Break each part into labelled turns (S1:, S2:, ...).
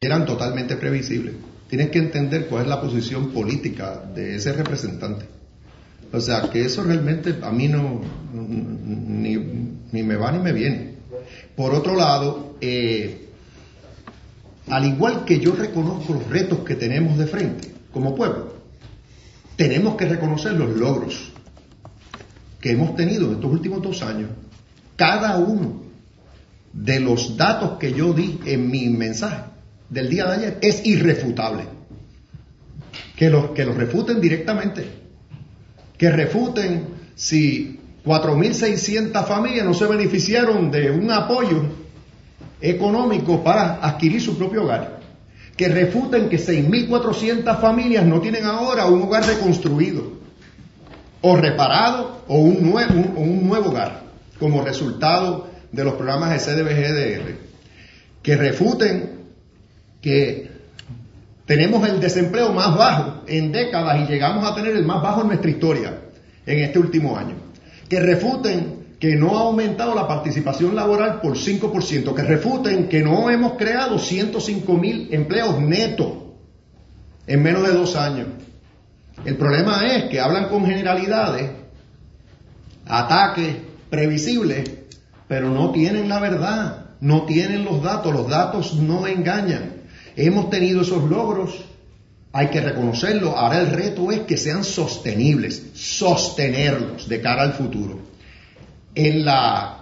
S1: eran totalmente previsibles. Tienes que entender cuál es la posición política de ese representante. O sea, que eso realmente a mí no, ni, me va ni me viene. Por otro lado, eh, al igual que yo reconozco los retos que tenemos de frente como pueblo, tenemos que reconocer los logros que hemos tenido en estos últimos dos años. Cada uno de los datos que yo di en mi mensaje del día de ayer es irrefutable. Que los, que los refuten directamente. Que refuten si 4.600 familias no se beneficiaron de un apoyo económico para adquirir su propio hogar. Que refuten que 6.400 familias no tienen ahora un hogar reconstruido o reparado o un nuevo, un, nuevo hogar como resultado de los programas de CDBGDR. Que refuten que tenemos el desempleo más bajo en décadas y llegamos a tener el más bajo en nuestra historia en este último año. Que refuten que no ha aumentado la participación laboral por 5%, que refuten que no hemos creado 105 mil empleos netos en menos de dos años. El problema es que hablan con generalidades, ataques previsibles, pero no tienen la verdad, no tienen los datos, los datos no engañan. Hemos tenido esos logros, hay que reconocerlo. Ahora el reto es que sean sostenibles, sostenerlos de cara al futuro. En la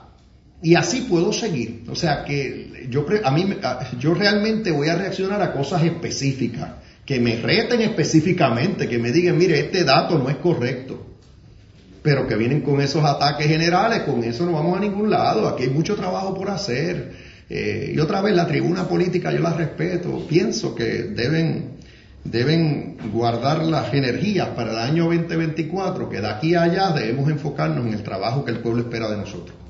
S1: y así puedo seguir. O sea que yo a mí yo realmente voy a reaccionar a cosas específicas, que me reten específicamente, que me digan, mire, este dato no es correcto. Pero que vienen con esos ataques generales, con eso no vamos a ningún lado. Aquí hay mucho trabajo por hacer. Eh, y otra vez, la tribuna política yo la respeto, pienso que deben, deben guardar las energías para el año 2024, que de aquí a allá debemos enfocarnos en el trabajo que el pueblo espera de nosotros.